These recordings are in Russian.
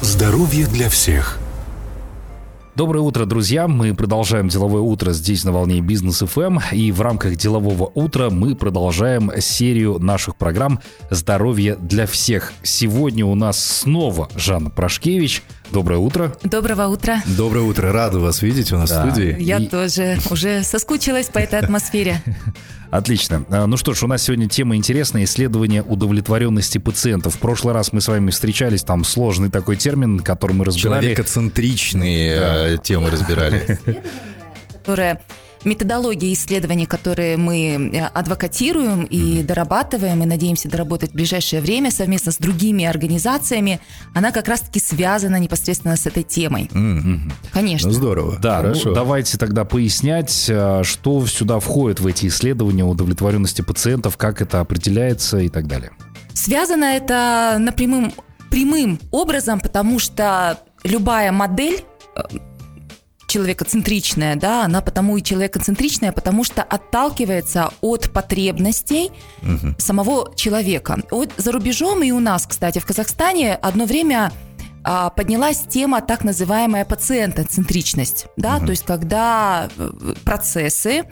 Здоровье для всех. Доброе утро, друзья. Мы продолжаем деловое утро здесь на волне бизнес ФМ. И в рамках делового утра мы продолжаем серию наших программ «Здоровье для всех». Сегодня у нас снова Жанна Прошкевич. Доброе утро. Доброго утра. Доброе утро. Рада вас видеть у нас да. в студии. Я и... тоже уже соскучилась по этой атмосфере. Отлично. А, ну что ж, у нас сегодня тема интересная. Исследование удовлетворенности пациентов. В прошлый раз мы с вами встречались, там сложный такой термин, который мы разбирали. Человекоцентричные да. Э, темы разбирали. Которое методология исследований, которые мы э, адвокатируем и дорабатываем, и надеемся доработать в ближайшее время совместно с другими организациями, она как раз-таки связана непосредственно с этой темой. Mm-hmm. Конечно. Ну, здорово. Да, ну, Хорошо. Ну, давайте тогда пояснять, э, что сюда входит в эти исследования удовлетворенности пациентов, как это определяется и так далее. Связано это напрямым прямым образом, потому что любая модель э, человекоцентричная, да, она потому и человекоцентричная, потому что отталкивается от потребностей угу. самого человека. Вот за рубежом и у нас, кстати, в Казахстане одно время а, поднялась тема так называемая пациентоцентричность, да, угу. то есть когда э, процессы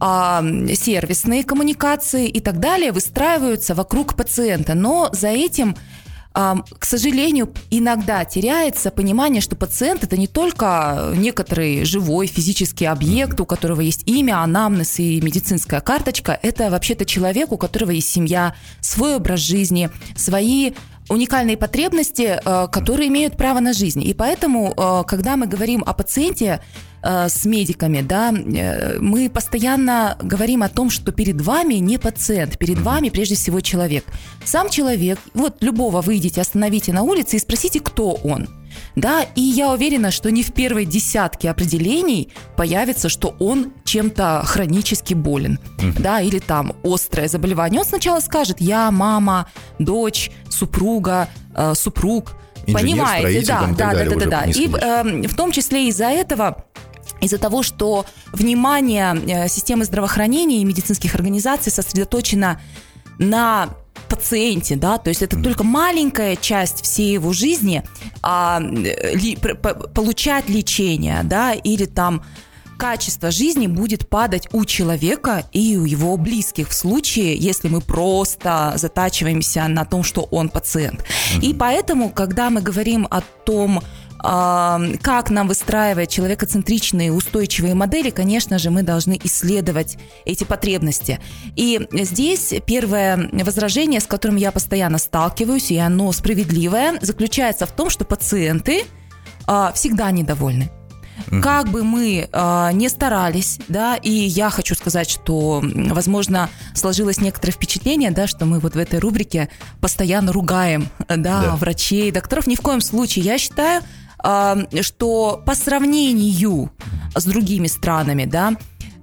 а, сервисные коммуникации и так далее выстраиваются вокруг пациента, но за этим к сожалению, иногда теряется понимание, что пациент это не только некоторый живой физический объект, у которого есть имя, анамнез и медицинская карточка. Это вообще-то человек, у которого есть семья, свой образ жизни, свои уникальные потребности, э, которые имеют право на жизнь. И поэтому, э, когда мы говорим о пациенте э, с медиками, да, мы постоянно говорим о том, что перед вами не пациент, перед вами прежде всего человек. Сам человек, вот любого выйдете, остановите на улице и спросите, кто он да, и я уверена, что не в первой десятке определений появится, что он чем-то хронически болен, да, или там острое заболевание. Он сначала скажет, я мама, дочь, супруга, э, супруг, Инженер, понимаете, да, да, да, да, да, да, И э, в том числе из-за этого из-за того, что внимание э, системы здравоохранения и медицинских организаций сосредоточено на пациенте, да, то есть это только маленькая часть всей его жизни а, ли, получать лечение, да, или там качество жизни будет падать у человека и у его близких в случае, если мы просто затачиваемся на том, что он пациент. Mm-hmm. И поэтому, когда мы говорим о том, как нам выстраивать человекоцентричные устойчивые модели, конечно же, мы должны исследовать эти потребности. И здесь первое возражение, с которым я постоянно сталкиваюсь, и оно справедливое, заключается в том, что пациенты а, всегда недовольны. Как бы мы э, не старались, да, и я хочу сказать, что, возможно, сложилось некоторое впечатление, да, что мы вот в этой рубрике постоянно ругаем, да, да. врачей, докторов. Ни в коем случае. Я считаю, что по сравнению с другими странами, да,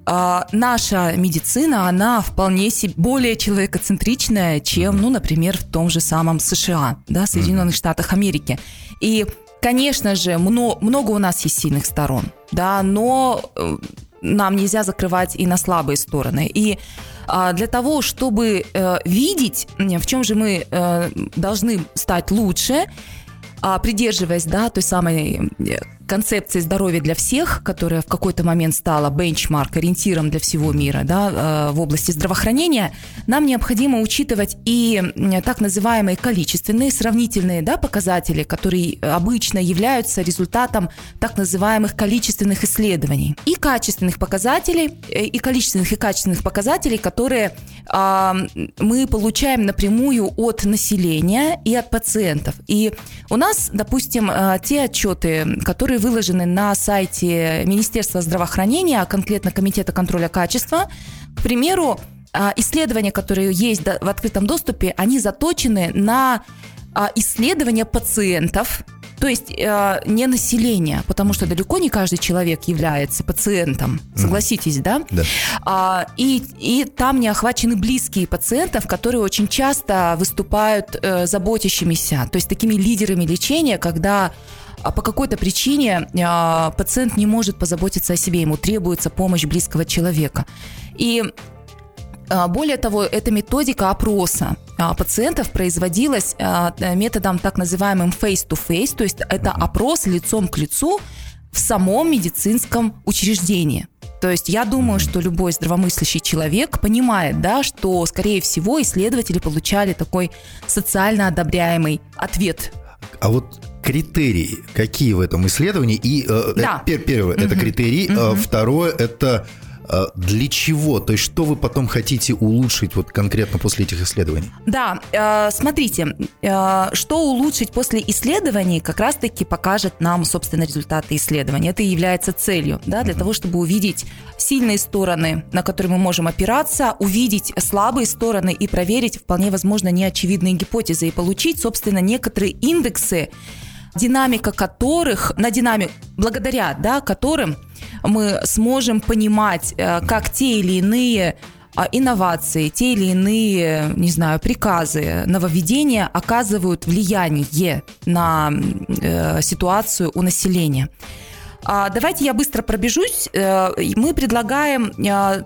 а, наша медицина, она вполне себе более человекоцентричная, чем, ну, например, в том же самом США, да, Соединенных Штатах Америки. И, конечно же, много, много у нас есть сильных сторон, да, но э, нам нельзя закрывать и на слабые стороны. И а, для того, чтобы э, видеть, в чем же мы э, должны стать лучше, придерживаясь, да, той самой э, концепции здоровья для всех, которая в какой-то момент стала бенчмарк, ориентиром для всего мира да, э, в области здравоохранения, нам необходимо учитывать и так называемые количественные, сравнительные да, показатели, которые обычно являются результатом так называемых количественных исследований. И качественных показателей, э, и количественных и качественных показателей, которые э, мы получаем напрямую от населения и от пациентов. И у нас, допустим, э, те отчеты, которые выложены на сайте Министерства здравоохранения, а конкретно Комитета контроля качества. К примеру, а, исследования, которые есть в открытом доступе, они заточены на а, исследования пациентов, то есть э, не население, потому что далеко не каждый человек является пациентом, согласитесь, да? Да. А, и, и там не охвачены близкие пациентов, которые очень часто выступают э, заботящимися, то есть такими лидерами лечения, когда а по какой-то причине а, пациент не может позаботиться о себе, ему требуется помощь близкого человека. И А, более того, эта методика опроса а, пациентов производилась а, методом так называемым face-to-face, то есть это опрос лицом к лицу в самом медицинском учреждении. То есть я думаю, что любой здравомыслящий человек понимает, да, что, скорее всего, исследователи получали такой социально одобряемый ответ. А вот критерии какие в этом исследовании? И э, да. э, первое угу. это критерий, угу. второе это а, для чего? То есть что вы потом хотите улучшить вот конкретно после этих исследований? Да, э, смотрите, э, что улучшить после исследований как раз-таки покажет нам, собственно, результаты исследований. Это и является целью, да, для mm-hmm. того, чтобы увидеть сильные стороны, на которые мы можем опираться, увидеть слабые стороны и проверить вполне возможно неочевидные гипотезы и получить, собственно, некоторые индексы, динамика которых, на динамику, благодаря да, которым мы сможем понимать, э, как те или иные а, инновации, те или иные, не знаю, приказы, нововведения оказывают влияние на э, ситуацию у населения. А, давайте я быстро пробежусь. Э, мы предлагаем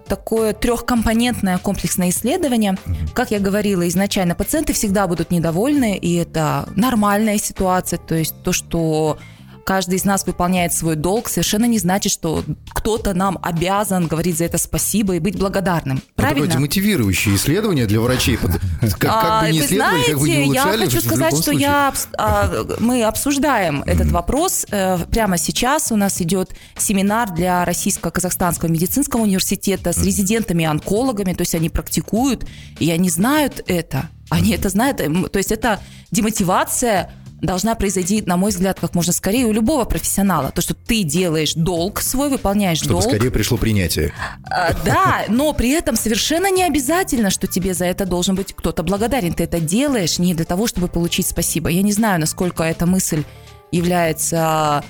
такое трехкомпонентное комплексное исследование. Как я говорила изначально, пациенты всегда будут недовольны, и это нормальная ситуация. То есть то, что каждый из нас выполняет свой долг, совершенно не значит, что кто-то нам обязан говорить за это спасибо и быть благодарным. Правильно? Ну, такое демотивирующее исследование для врачей. Как, как а, бы не исследовали, как бы не улучшали. Я хочу сказать, что я, а, мы обсуждаем этот вопрос. Э, прямо сейчас у нас идет семинар для Российско-Казахстанского медицинского университета с резидентами-онкологами, то есть они практикуют, и они знают это. Они это знают. То есть это демотивация должна произойти, на мой взгляд, как можно скорее у любого профессионала. То, что ты делаешь долг свой, выполняешь Чтобы долг. Чтобы скорее пришло принятие. А, да, но при этом совершенно не обязательно, что тебе за это должен быть кто-то благодарен. Ты это делаешь не для того, чтобы получить спасибо. Я не знаю, насколько эта мысль является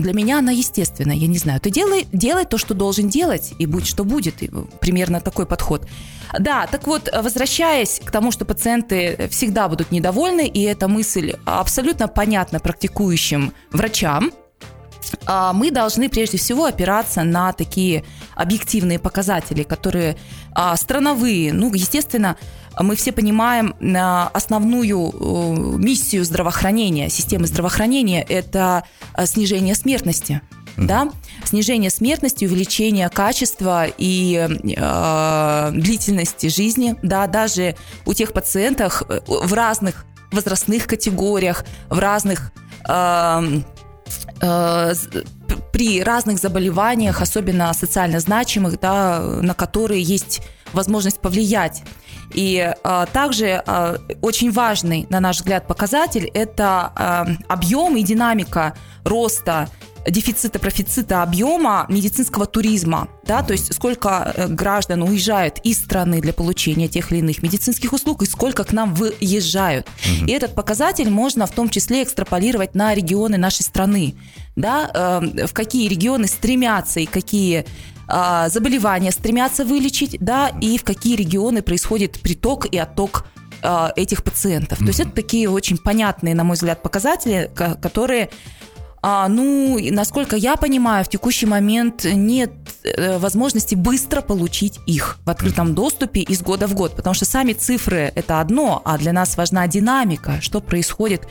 для меня она естественная, я не знаю. Ты делай, делай то, что должен делать, и будь что будет. И примерно такой подход. Да, так вот, возвращаясь к тому, что пациенты всегда будут недовольны, и эта мысль абсолютно понятна практикующим врачам, а, мы должны прежде всего опираться на такие объективные показатели, которые а, страновые. Ну, естественно, мы все понимаем а, основную э, миссию здравоохранения, системы здравоохранения – это снижение смертности. Да? Снижение смертности, увеличение качества и э, длительности жизни, да, даже у тех пациентов э, в разных возрастных категориях, в разных э, Э, при разных заболеваниях, особенно социально значимых, да, на которые есть возможность повлиять. И а, также а, очень важный, на наш взгляд, показатель – это а, объем и динамика роста дефицита, профицита объема медицинского туризма, да, то есть сколько э, граждан уезжают из страны для получения тех или иных медицинских услуг и сколько к нам выезжают. Угу. И этот показатель можно в том числе экстраполировать на регионы нашей страны, да, э, в какие регионы стремятся и какие э, заболевания стремятся вылечить, да, и в какие регионы происходит приток и отток э, этих пациентов. Mm-hmm. То есть это такие очень понятные, на мой взгляд, показатели, которые а, ну, насколько я понимаю, в текущий момент нет э, возможности быстро получить их в открытом доступе из года в год, потому что сами цифры это одно, а для нас важна динамика, что происходит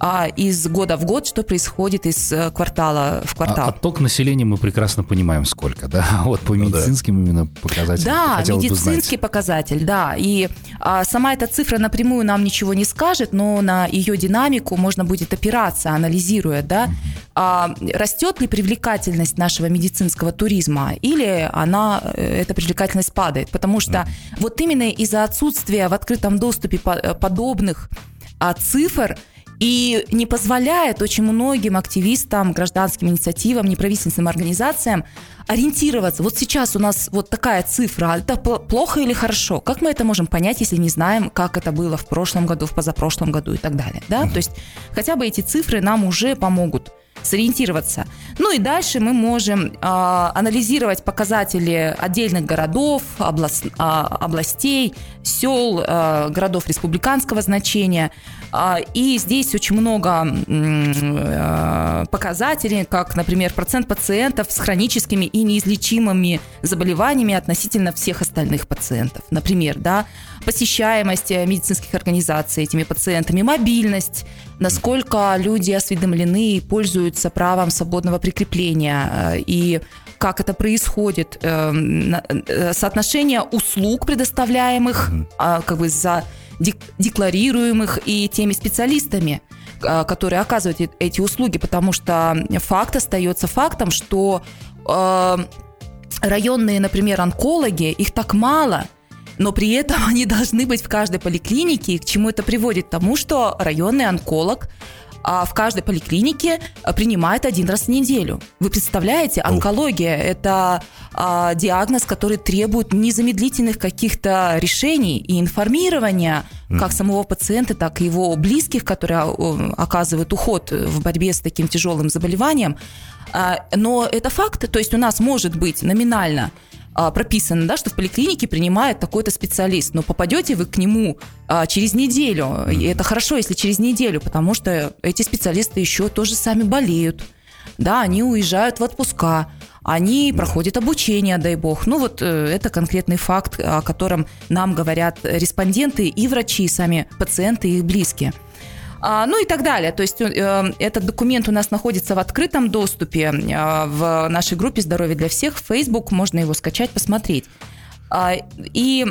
а из года в год, что происходит из э, квартала в квартал. А, отток населения мы прекрасно понимаем сколько, да? Вот по ну, медицинским да. именно показателям. Да, медицинский показатель, да. И а, сама эта цифра напрямую нам ничего не скажет, но на ее динамику можно будет опираться, анализируя, да, а, растет ли привлекательность нашего медицинского туризма или она, э, эта привлекательность падает. Потому что вот именно из-за отсутствия в открытом доступе э, подобных а, цифр – и не позволяет очень многим активистам, гражданским инициативам, неправительственным организациям ориентироваться. Вот сейчас у нас вот такая цифра, это плохо или хорошо? Как мы это можем понять, если не знаем, как это было в прошлом году, в позапрошлом году и так далее? Да? То есть хотя бы эти цифры нам уже помогут сориентироваться. Ну и дальше мы можем э, анализировать показатели отдельных городов, област, э, областей, сел, э, городов республиканского значения, А, и здесь очень много э, показателей, как, например, процент пациентов с хроническими и неизлечимыми заболеваниями относительно всех остальных пациентов. Например, да, посещаемость э, медицинских организаций этими пациентами, мобильность, насколько люди осведомлены и пользуются правом свободного прикрепления э, и как это происходит, соотношение услуг, предоставляемых mm как бы за декларируемых и теми специалистами, а, которые оказывают эти услуги, потому что факт остается фактом, что э, районные, например, онкологи, их так мало, но при этом они должны быть в каждой поликлинике, и к чему это приводит? К тому, что районный онколог а в каждой поликлинике э, принимает один раз в неделю. Вы представляете, онкология – это а, диагноз, который требует незамедлительных каких-то решений и информирования как самого пациента, так и его близких, которые а, оказывают уход в борьбе с таким тяжелым заболеванием. А, но это факт, то есть у нас может быть номинально – а, прописано, да, что в поликлинике принимает такой-то специалист, но попадете вы к нему а, через неделю, и это хорошо, если через неделю, потому что эти специалисты еще тоже сами болеют, да, они уезжают в отпуска, они проходят обучение, дай бог. Ну вот э, это конкретный факт, о котором нам говорят респонденты и врачи, и сами пациенты и их близкие. А, ну и так далее. То есть э, этот документ у нас находится в открытом доступе э, в нашей группе «Здоровье для всех» в Facebook, можно его скачать, посмотреть. А, и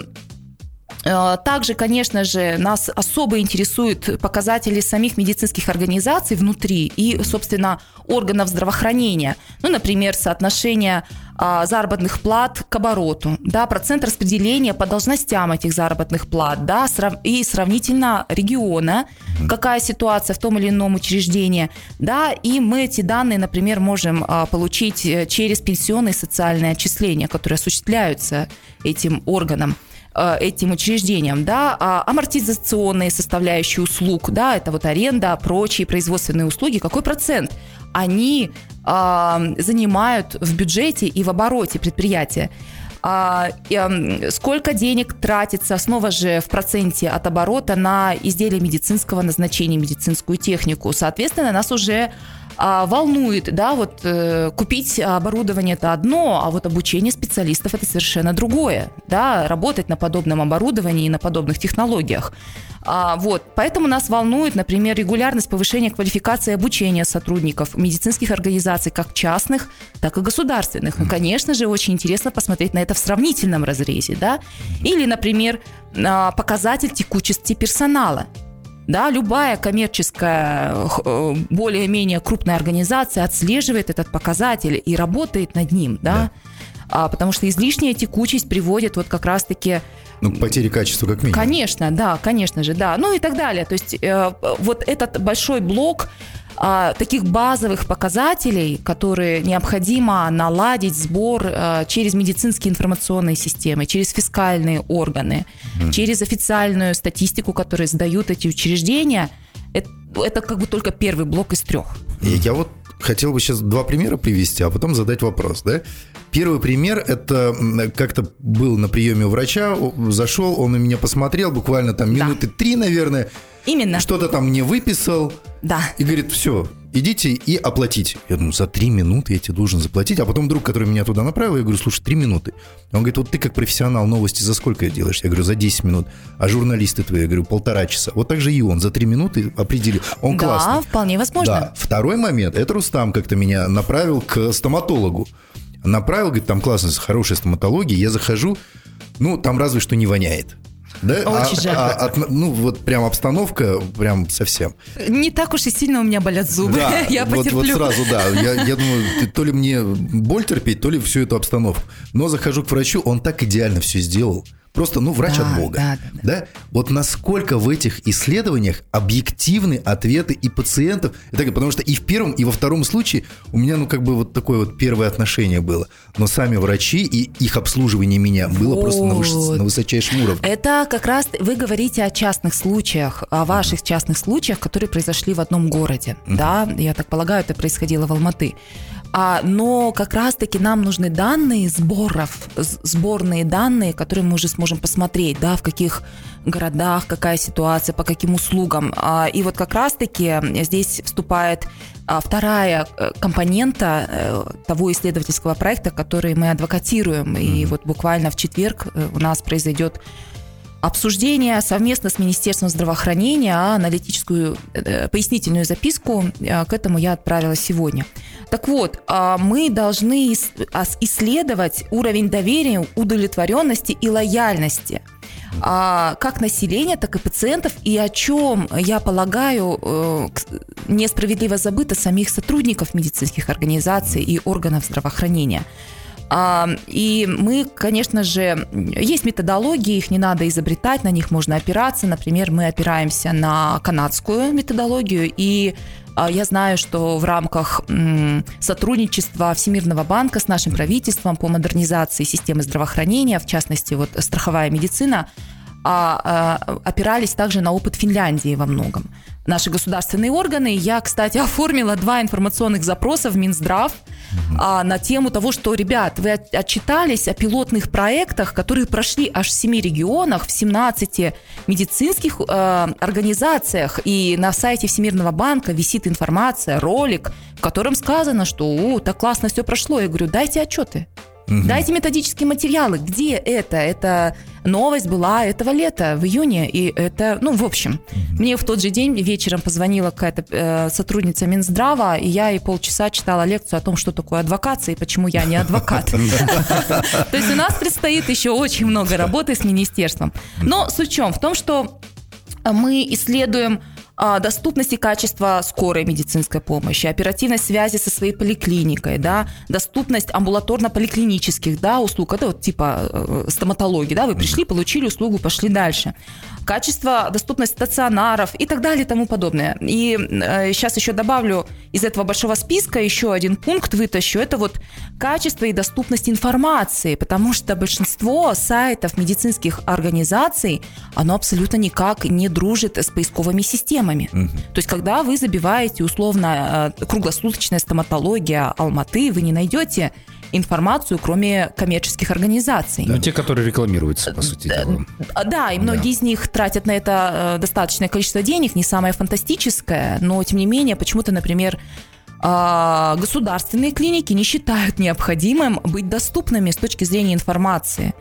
также, конечно же, нас особо интересуют показатели самих медицинских организаций внутри и, собственно, органов здравоохранения. Ну, например, соотношение а, заработных плат к обороту, да, процент распределения по должностям этих заработных плат, да, и сравнительно региона, какая ситуация в том или ином учреждении, да, и мы эти данные, например, можем а, получить э, через пенсионные социальные отчисления, которые осуществляются этим органом. Э, этим учреждениям, да, а амортизационные составляющие услуг, да, это вот аренда, прочие производственные услуги, какой процент они а, занимают в бюджете и в обороте предприятия. А, а, сколько денег тратится, снова же в проценте от оборота на изделия медицинского назначения, медицинскую технику. Соответственно, нас уже а, волнует, да, вот э, купить оборудование это одно, а вот обучение специалистов это совершенно другое, да, работать на подобном оборудовании и на подобных технологиях. А, вот, поэтому нас волнует, например, регулярность повышения квалификации обучения сотрудников медицинских организаций, как частных, так и государственных. Ну, конечно же, очень интересно посмотреть на это в сравнительном разрезе, да. Или, например, а, показатель текучести персонала. Да, любая коммерческая, э, более-менее крупная организация отслеживает этот показатель и работает над ним, да, да. А, потому что излишняя текучесть приводит вот как раз-таки ну, к потере качества как минимум. Конечно, да, конечно же, да. Ну и так далее. То есть э, вот этот большой блок а, таких базовых показателей, которые необходимо наладить сбор а, через медицинские информационные системы, через фискальные органы, mm. через официальную статистику, которую сдают эти учреждения, это, это как бы только первый блок из трех. Я вот хотел бы сейчас два примера привести, а потом задать вопрос, да? Первый пример – это как-то был на приеме у врача, зашел, он на меня посмотрел, буквально там минуты да. три, наверное. Именно. Что-то там мне выписал. Да. И говорит, все, идите и оплатите. Я думаю, за три минуты я тебе должен заплатить. А потом друг, который меня туда направил, я говорю, слушай, три минуты. Он говорит, вот ты как профессионал новости за сколько делаешь? Я говорю, за 10 минут. А журналисты твои? Я говорю, полтора часа. Вот так же и он за три минуты определил. Он да, классный. Да, вполне возможно. Да. Второй момент, это Рустам как-то меня направил к стоматологу. Направил, говорит, там классно, хорошая стоматология. Я захожу, ну, там разве что не воняет. Да? Очень а, жаль. А, от, ну, вот прям обстановка, прям совсем. Не так уж и сильно у меня болят зубы. Да, я вот, потерплю. вот сразу, да. Я, я думаю, ты, то ли мне боль терпеть, то ли всю эту обстановку. Но захожу к врачу, он так идеально все сделал. Просто, ну, врач да, от Бога. Да, да, да. да? Вот насколько в этих исследованиях объективны ответы и пациентов. И так, потому что и в первом, и во втором случае у меня, ну, как бы вот такое вот первое отношение было. Но сами врачи и их обслуживание меня было вот. просто на, выш... на высочайшем уровне. Это как раз вы говорите о частных случаях, о ваших частных случаях, которые произошли в одном городе. Да, я так полагаю, это происходило в Алматы. А, но как раз-таки нам нужны данные сборов, сборные данные, которые мы уже сможем посмотреть, да, в каких городах, какая ситуация, по каким услугам. А, и вот как раз-таки здесь вступает а, вторая э, компонента э, того исследовательского проекта, который мы адвокатируем. И вот буквально в четверг э, у нас произойдет обсуждение совместно с Министерством здравоохранения, а аналитическую пояснительную записку к этому я отправила сегодня. Так вот, а, мы должны а, исследовать уровень доверия, удовлетворенности и лояльности а, как населения, так и пациентов, и о чем, я полагаю, э, несправедливо забыто самих сотрудников медицинских организаций и органов здравоохранения. И мы, конечно же, есть методологии, их не надо изобретать, на них можно опираться. Например, мы опираемся на канадскую методологию, и а, я знаю, что в рамках сотрудничества Всемирного банка с нашим правительством по модернизации системы здравоохранения, в частности, вот страховая медицина, а, а, опирались также на опыт Финляндии во многом наши государственные органы. Я, кстати, оформила два информационных запроса в Минздрав а, на тему того, что, ребят, вы отчитались о пилотных проектах, которые прошли аж в семи регионах, в 17 медицинских э, организациях, и на сайте Всемирного банка висит информация, ролик, в котором сказано, что о, так классно все прошло. Я говорю, дайте отчеты. Угу. Дайте методические материалы. Где это? Это новость была этого лета, в июне. И это, ну, в общем, угу. мне в тот же день вечером позвонила какая-то э, сотрудница Минздрава, и я ей полчаса читала лекцию о том, что такое адвокация и почему я не адвокат. То есть у нас предстоит еще очень много работы с министерством. Но суть в чем? В том, что мы исследуем доступность и качество скорой медицинской помощи, оперативность связи со своей поликлиникой, да, доступность амбулаторно-поликлинических да, услуг, это вот типа э, стоматологии, да, вы пришли, получили услугу, пошли дальше качество, доступность стационаров и так далее и тому подобное. И э, сейчас еще добавлю из этого большого списка еще один пункт вытащу. Это вот качество и доступность информации, потому что большинство сайтов медицинских организаций, оно абсолютно никак не дружит с поисковыми системами. Угу. То есть, когда вы забиваете условно э, круглосуточная стоматология Алматы, вы не найдете информацию, кроме коммерческих организаций. Ну, те, которые рекламируются, по сути дела. Да, и многие да. из них тратят на это э, достаточное количество денег, не самое фантастическое, но, тем не менее, почему-то, например, а, государственные клиники не считают необходимым быть доступными с точки зрения информации.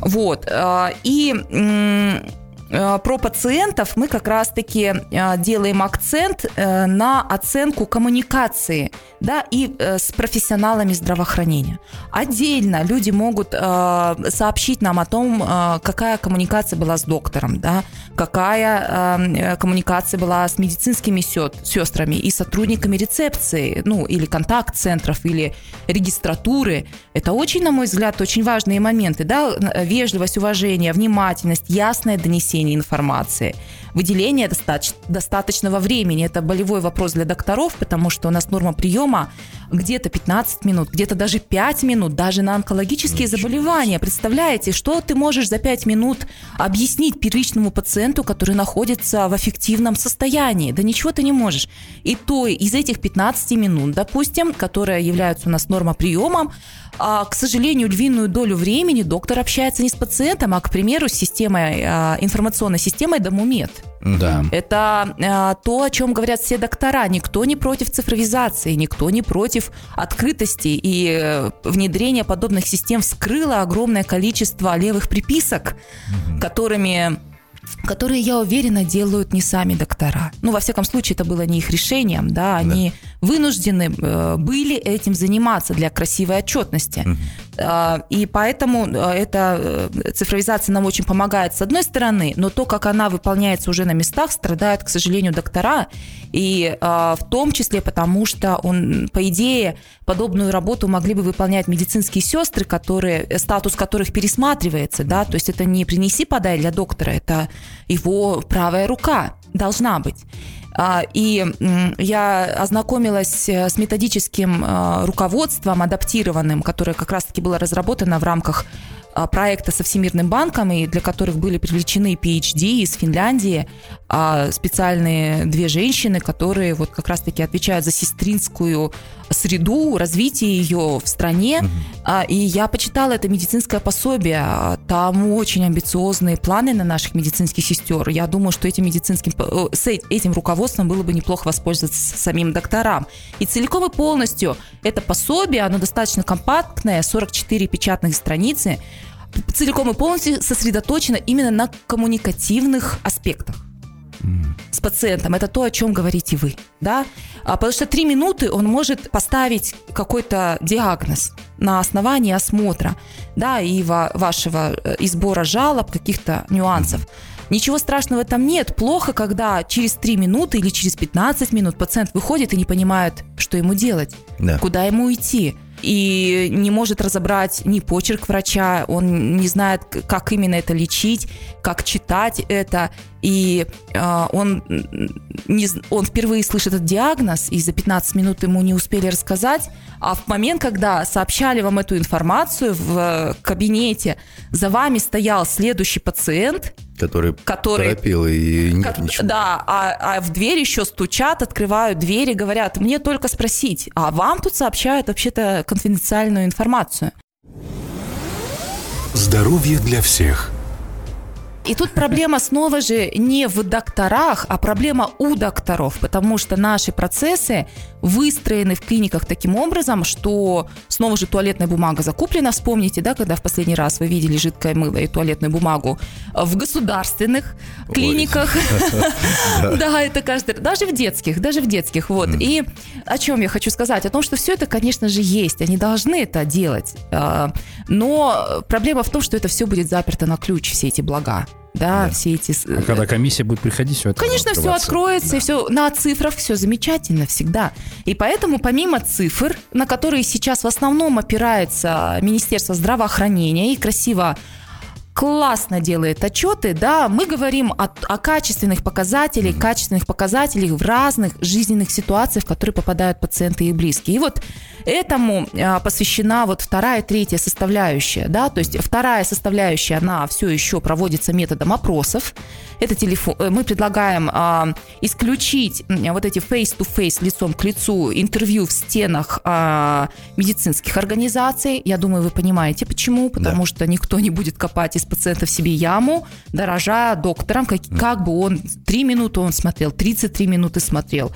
Вот. А, и Э, про пациентов мы как раз-таки э, делаем акцент э, на оценку коммуникации да, и с профессионалами здравоохранения. Отдельно люди могут сообщить нам о том, какая коммуникация была с доктором, да, какая коммуникация была с медицинскими сестрами и сотрудниками рецепции, ну, или контакт-центров, или регистратуры. Это очень, на мой взгляд, очень важные моменты, да, вежливость, уважение, внимательность, ясное донесение донесения информации. Выделение достаточно, достаточного времени – это болевой вопрос для докторов, потому что у нас норма приема где-то 15 минут, где-то даже 5 минут, даже на онкологические Ничего. заболевания. Представляете, что ты можешь за 5 минут объяснить первичному пациенту, который находится в эффективном состоянии? Да ничего ты не можешь. И то из этих 15 минут, допустим, которые являются у нас норма приемом, а, к сожалению, львиную долю времени доктор общается не с пациентом, а, к примеру, с системой, а, информационной системой Домумед. Да. Это а, то, о чем говорят все доктора. Никто не против цифровизации, никто не против открытости. И э, внедрение подобных систем вскрыло огромное количество левых приписок, угу. которыми которые, я уверена, делают не сами доктора. Ну, во всяком случае, это было не их решением, да, они да. вынуждены э, были этим заниматься для красивой отчетности. Угу. И поэтому э, эта цифровизация нам очень помогает с одной стороны, но то, как она выполняется уже на местах, страдают, к сожалению, доктора, и в том числе потому, что он, по идее, подобную работу могли бы выполнять медицинские сестры, которые, статус которых пересматривается, да, то есть это не принеси, подай для доктора, это его правая рука должна быть. А, и я ознакомилась э, с методическим э, руководством адаптированным, которое как раз-таки было разработано в рамках а, проекта со Всемирным банком, и для которых были привлечены PhD из Финляндии, а, специальные две женщины, которые вот как раз-таки отвечают за сестринскую среду, развитие ее в стране. Mm-hmm. И я почитала это медицинское пособие. Там очень амбициозные планы на наших медицинских сестер. Я думаю, что этим медицинским, э, с этим руководством было бы неплохо воспользоваться самим докторам. И целиком и полностью это пособие, оно достаточно компактное, 44 печатных страницы, целиком и полностью сосредоточено именно на коммуникативных аспектах с пациентом. Это то, о чем говорите вы, да? А, потому что три минуты он может поставить какой-то диагноз на основании осмотра, да, и вашего э, и сбора жалоб, каких-то нюансов. Ничего страшного там нет. Плохо, когда через 3 минуты или через 15 минут пациент выходит и не понимает, что ему делать, да. куда ему идти и не может разобрать ни почерк врача, он не знает, как именно это лечить, как читать это, и э, он, не, он впервые слышит этот диагноз, и за 15 минут ему не успели рассказать, а в момент, когда сообщали вам эту информацию в кабинете, за вами стоял следующий пациент, который, который торопил и нет как, ничего. Да, а, а в дверь еще стучат, открывают двери, говорят, мне только спросить, а вам тут сообщают вообще-то конфиденциальную информацию. Здоровье для всех – и тут проблема снова же не в докторах, а проблема у докторов, потому что наши процессы выстроены в клиниках таким образом, что снова же туалетная бумага закуплена. Вспомните, да, когда в последний раз вы видели жидкое мыло и туалетную бумагу в государственных клиниках. Да, это каждый, даже в детских, даже в детских, вот. И о чем я хочу сказать? О том, что все это, конечно же, есть, они должны это делать, а, но проблема в том, что это все будет заперто на ключ, все эти блага да, да, все эти... А когда комиссия будет приходить, все это Конечно, все откроется, да. и все на цифрах все замечательно всегда. И поэтому помимо цифр, на которые сейчас в основном опирается Министерство здравоохранения и красиво классно делает отчеты, да, мы говорим о, о качественных показателях, качественных показателях в разных жизненных ситуациях, в которые попадают пациенты и близкие. И вот этому а, посвящена вот вторая, третья составляющая, да, то есть вторая составляющая, она все еще проводится методом опросов. Это телефон, э, мы предлагаем а, исключить вот эти face-to-face, лицом к лицу интервью в стенах а, медицинских организаций. Я думаю, вы понимаете, почему, потому да. что никто не будет копать из пациентов себе яму, дорожа доктором, как, как бы он 3 минуты он смотрел, 33 минуты смотрел.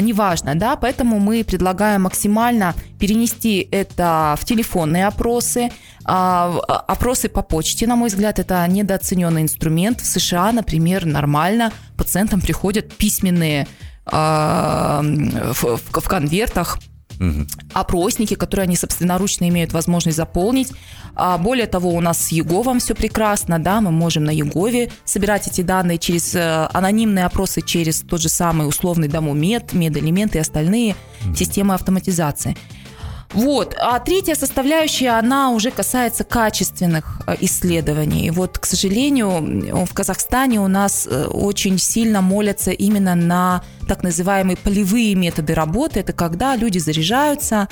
Неважно, да, поэтому мы предлагаем максимально перенести это в телефонные опросы, а, опросы по почте, на мой взгляд, это недооцененный инструмент. В США, например, нормально пациентам приходят письменные а, в, в конвертах угу. опросники, которые они собственноручно имеют возможность заполнить. А более того, у нас с Еговом все прекрасно, да, мы можем на Егове собирать эти данные через э, анонимные опросы, через тот же самый условный домомед, медэлементы и остальные угу. системы автоматизации. Вот. А третья составляющая, она уже касается качественных э, исследований. Вот, к сожалению, в Казахстане у нас э, очень сильно молятся именно на так называемые полевые методы работы. Это когда люди заряжаются,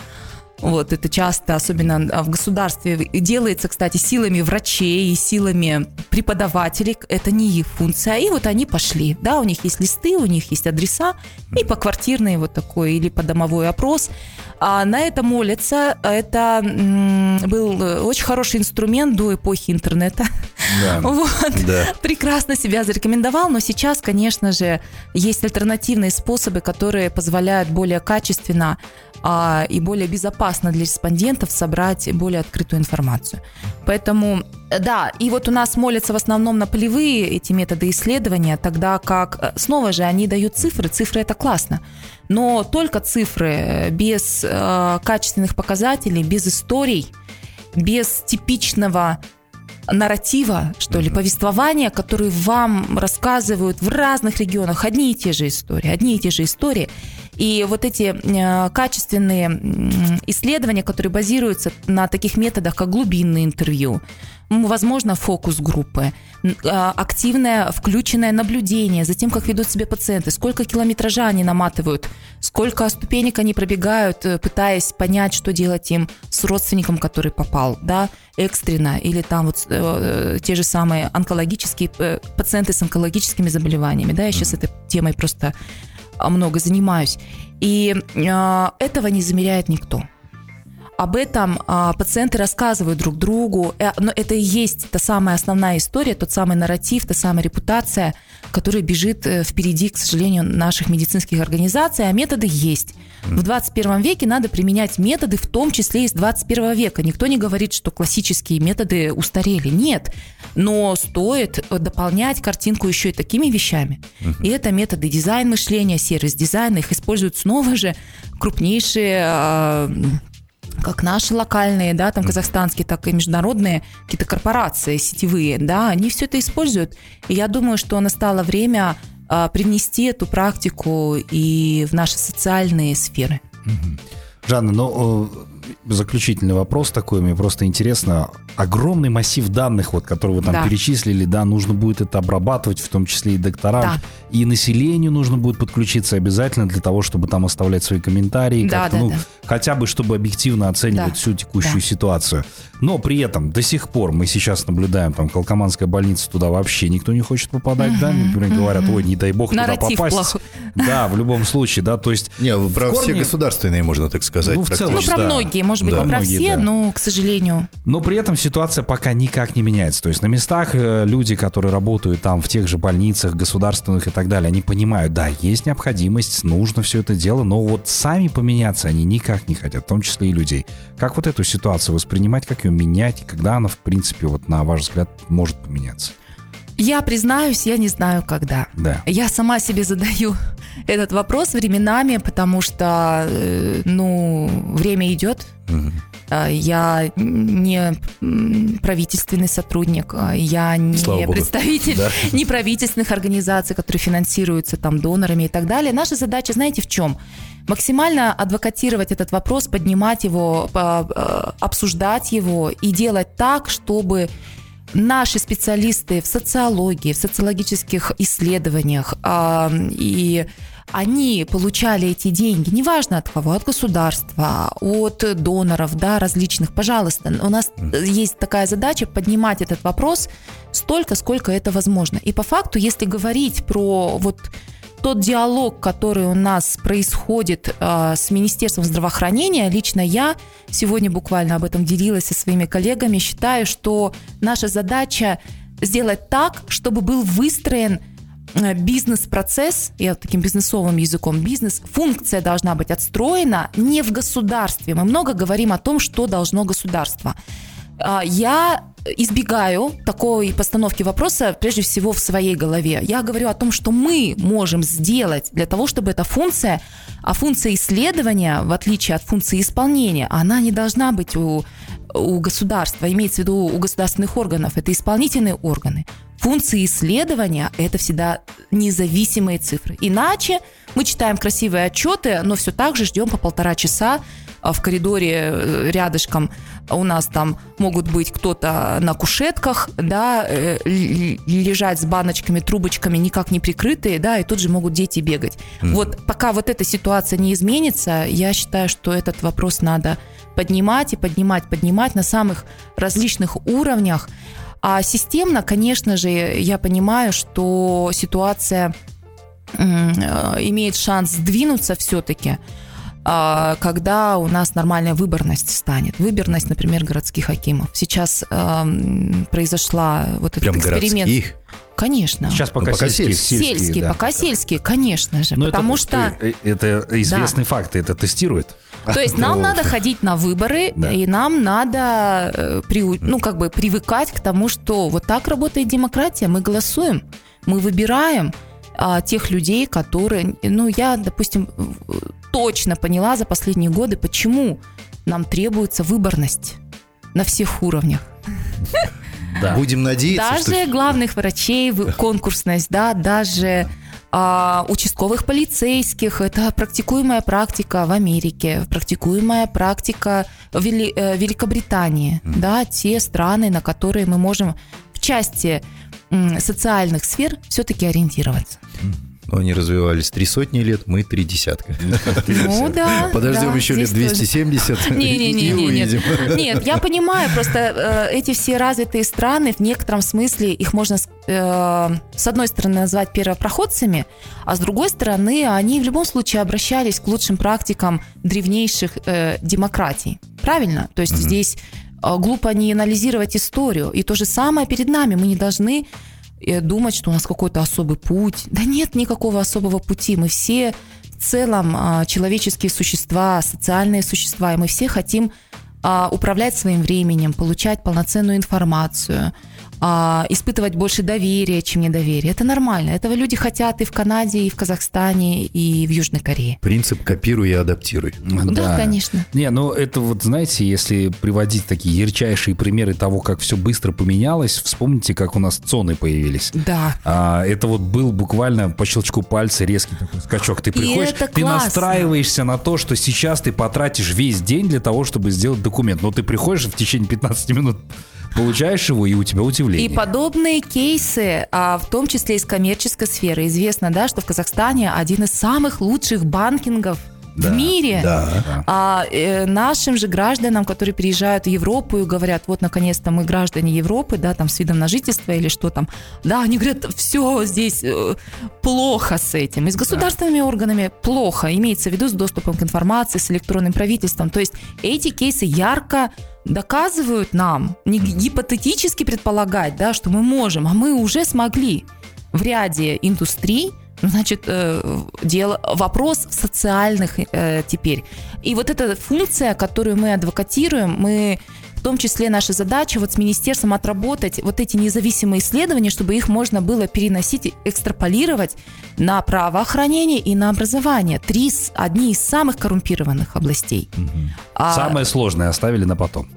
вот, это часто, особенно в государстве, делается, кстати, силами врачей и силами преподавателей. Это не их функция. И вот они пошли. Да, у них есть листы, у них есть адреса. И по квартирный вот такой или по домовой опрос. А на это молятся. Это был очень хороший инструмент до эпохи интернета. Да. Вот. Да. Прекрасно себя зарекомендовал. Но сейчас, конечно же, есть альтернативные способы, которые позволяют более качественно а, и более безопасно для респондентов собрать более открытую информацию. Поэтому, да, и вот у нас молятся в основном на полевые эти методы исследования, тогда как, э, снова же, они дают цифры, цифры это классно, но только цифры, э, без э, качественных показателей, без историй, без типичного нарратива, что ли, повествования, которые вам рассказывают в разных регионах одни и те же истории, одни и те же истории, И вот эти э, качественные исследования, которые базируются на таких методах, как глубинное интервью, возможно, фокус группы, а, активное включенное наблюдение за тем, как ведут себя пациенты, сколько километража они наматывают, сколько ступенек они пробегают, э, пытаясь понять, что делать им с родственником, который попал, да, экстренно, или там вот э, те же самые онкологические э, пациенты с онкологическими заболеваниями, да, я сейчас этой темой просто много занимаюсь. И э, этого не замеряет никто. Об этом а, пациенты рассказывают друг другу. Э, но это и есть та самая основная история, тот самый нарратив, та самая репутация, которая бежит э, впереди, к сожалению, наших медицинских организаций, а методы есть. В 21 веке надо применять методы, в том числе из 21 века. Никто не говорит, что классические методы устарели. Нет. Но стоит дополнять картинку еще и такими вещами. И это методы дизайн мышления, сервис-дизайна. Их используют снова же крупнейшие а, как наши локальные, да, там казахстанские, так и международные какие-то корпорации сетевые, да, они все это используют. И я думаю, что настало время а, привнести эту практику и в наши социальные сферы. Жанна, ну заключительный вопрос такой, мне просто интересно. Огромный массив данных, вот, которые вы там да. перечислили, да, нужно будет это обрабатывать, в том числе и докторам, да. и населению нужно будет подключиться обязательно для того, чтобы там оставлять свои комментарии, да, да, ну, да. хотя бы, чтобы объективно оценивать да. всю текущую да. ситуацию. Но при этом до сих пор мы сейчас наблюдаем, там, Колкоманская больница, туда вообще никто не хочет попадать, да, например, говорят, ой, не дай бог Нарратив туда попасть. Плохой. Да, в любом случае, да, то есть... Не, про корне... все государственные, можно так сказать. Ну, в целом, ну, да. Многие, может быть, да. не про многие, все, да. но, к сожалению. Но при этом ситуация пока никак не меняется. То есть на местах э, люди, которые работают там в тех же больницах, государственных и так далее, они понимают, да, есть необходимость, нужно все это дело, но вот сами поменяться они никак не хотят, в том числе и людей. Как вот эту ситуацию воспринимать, как ее менять, и когда она, в принципе, вот на ваш взгляд, может поменяться? Я признаюсь, я не знаю, когда. Да. Я сама себе задаю этот вопрос временами, потому что, э, ну, время идет. Угу. Я не правительственный сотрудник, а я не Слава представитель да. неправительственных организаций, которые финансируются там донорами и так далее. Наша задача, знаете, в чем? Максимально адвокатировать этот вопрос, поднимать его, э, обсуждать его и делать так, чтобы наши специалисты в социологии, в социологических исследованиях а, и они получали эти деньги, неважно от кого, от государства, от доноров, да, различных, пожалуйста, у нас есть такая задача поднимать этот вопрос столько, сколько это возможно. И по факту, если говорить про вот тот диалог, который у нас происходит э, с Министерством здравоохранения, лично я сегодня буквально об этом делилась со своими коллегами, считаю, что наша задача сделать так, чтобы был выстроен э, бизнес-процесс, я таким бизнесовым языком, бизнес-функция должна быть отстроена не в государстве. Мы много говорим о том, что должно государство. А, я избегаю такой постановки вопроса прежде всего в своей голове. Я говорю о том, что мы можем сделать для того, чтобы эта функция, а функция исследования, в отличие от функции исполнения, она не должна быть у, у государства, имеется в виду у государственных органов, это исполнительные органы. Функции исследования – это всегда независимые цифры. Иначе мы читаем красивые отчеты, но все так же ждем по полтора часа в коридоре э, рядышком у нас там могут быть кто-то на кушетках, да, э, лежать с баночками, трубочками, никак не прикрытые, да, и тут же могут дети бегать. Mm-hmm. Вот пока вот эта ситуация не изменится, я считаю, что этот вопрос надо поднимать и поднимать, поднимать на самых различных уровнях. А системно, конечно же, я понимаю, что ситуация э, имеет шанс сдвинуться все-таки. А, когда у нас нормальная выборность станет. Выборность, например, городских хакимов. Сейчас э, произошла вот этот Прям эксперимент. Городских? Конечно. Сейчас пока, ну, пока сельские. Сельские, сельские да. пока сельские, конечно же. Но потому это, что... Э, это известный да. факт, это тестирует. То есть нам надо ходить на выборы, да. и нам надо э, ну, как бы привыкать к тому, что вот так работает демократия. Мы голосуем, мы выбираем а, тех людей, которые, ну, я, допустим, точно поняла за последние годы, почему нам требуется выборность на всех уровнях. Да. Будем надеяться, Даже что... главных врачей, конкурсность, да, даже а, участковых полицейских. Это практикуемая практика в Америке, практикуемая практика в Вели, э, Великобритании. Mm. Да, те страны, на которые мы можем в части социальных сфер все-таки ориентироваться. Но они развивались три сотни лет, мы три десятка. Ну да. Подождем еще лет 270 не, не, не, и увидим. Нет, нет, я понимаю, просто э, эти все развитые страны, в некотором смысле их можно э, с одной стороны назвать первопроходцами, а с другой стороны они в любом случае обращались к лучшим практикам древнейших э, демократий. Правильно? То есть здесь э, глупо не анализировать историю. И то же самое перед нами. Мы не должны думать, что у нас какой-то особый путь. Да нет никакого особого пути. Мы все в целом а, человеческие существа, социальные существа, и мы все хотим а, управлять своим временем, получать полноценную информацию – а, испытывать больше доверия, чем недоверия. Это нормально. Этого люди хотят и в Канаде, и в Казахстане, и в Южной Корее. Принцип копируй и адаптируй. Да, да конечно. Не, ну это вот, знаете, если приводить такие ярчайшие примеры того, как все быстро поменялось, вспомните, как у нас цоны появились. Да. А, это вот был буквально по щелчку пальца резкий такой скачок. Ты приходишь, ты классно. настраиваешься на то, что сейчас ты потратишь весь день для того, чтобы сделать документ. Но ты приходишь в течение 15 минут получаешь его, и у тебя удивление. И подобные кейсы, а, в том числе из коммерческой сферы, известно, да, что в Казахстане один из самых лучших банкингов да, в мире. Да. А э, нашим же гражданам, которые приезжают в Европу и говорят, вот наконец-то мы граждане Европы, да, там с видом на жительство или что там, да, они говорят, все здесь э, плохо с этим. И с государственными да. органами плохо, имеется в виду с доступом к информации, с электронным правительством. То есть эти кейсы ярко доказывают нам, не гипотетически предполагать, да, что мы можем, а мы уже смогли в ряде индустрий ну, значит, э, дело, вопрос социальных э, теперь. И вот эта функция, которую мы адвокатируем, мы в том числе наша задача вот с министерством отработать вот эти независимые исследования, чтобы их можно было переносить, экстраполировать на правоохранение и на образование. Три, одни из самых коррумпированных областей. Угу. А, Самое сложное оставили на потом.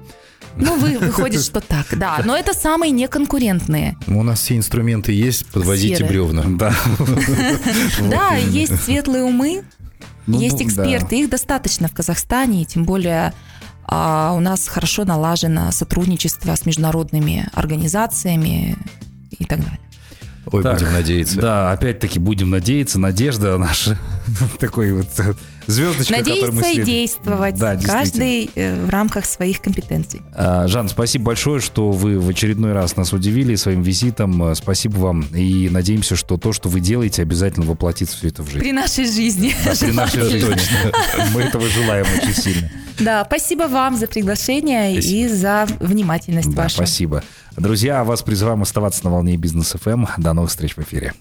Ну, вы, выходит, что так, да. Но это самые неконкурентные. У нас все инструменты есть, подвозите Сферы. бревна. Да. Да, есть светлые умы, ну, есть эксперты, их достаточно в Казахстане, тем более а у нас хорошо налажено сотрудничество с международными организациями и так далее. Ой, так, будем надеяться. Да, опять-таки будем надеяться. Надежда наша такой вот звездочка, Надеяться мы и действовать. Да, каждый э, в рамках своих компетенций. А, Жан, спасибо большое, что вы в очередной раз нас удивили своим визитом. Спасибо вам. И надеемся, что то, что вы делаете, обязательно воплотится все это в жизнь. При нашей жизни. Да, при нашей жизни. Точно. Мы этого желаем очень сильно. Да, спасибо вам за приглашение спасибо. и за внимательность да, вашу. Спасибо. Друзья, вас призываем оставаться на волне бизнес FM. До новых встреч в эфире.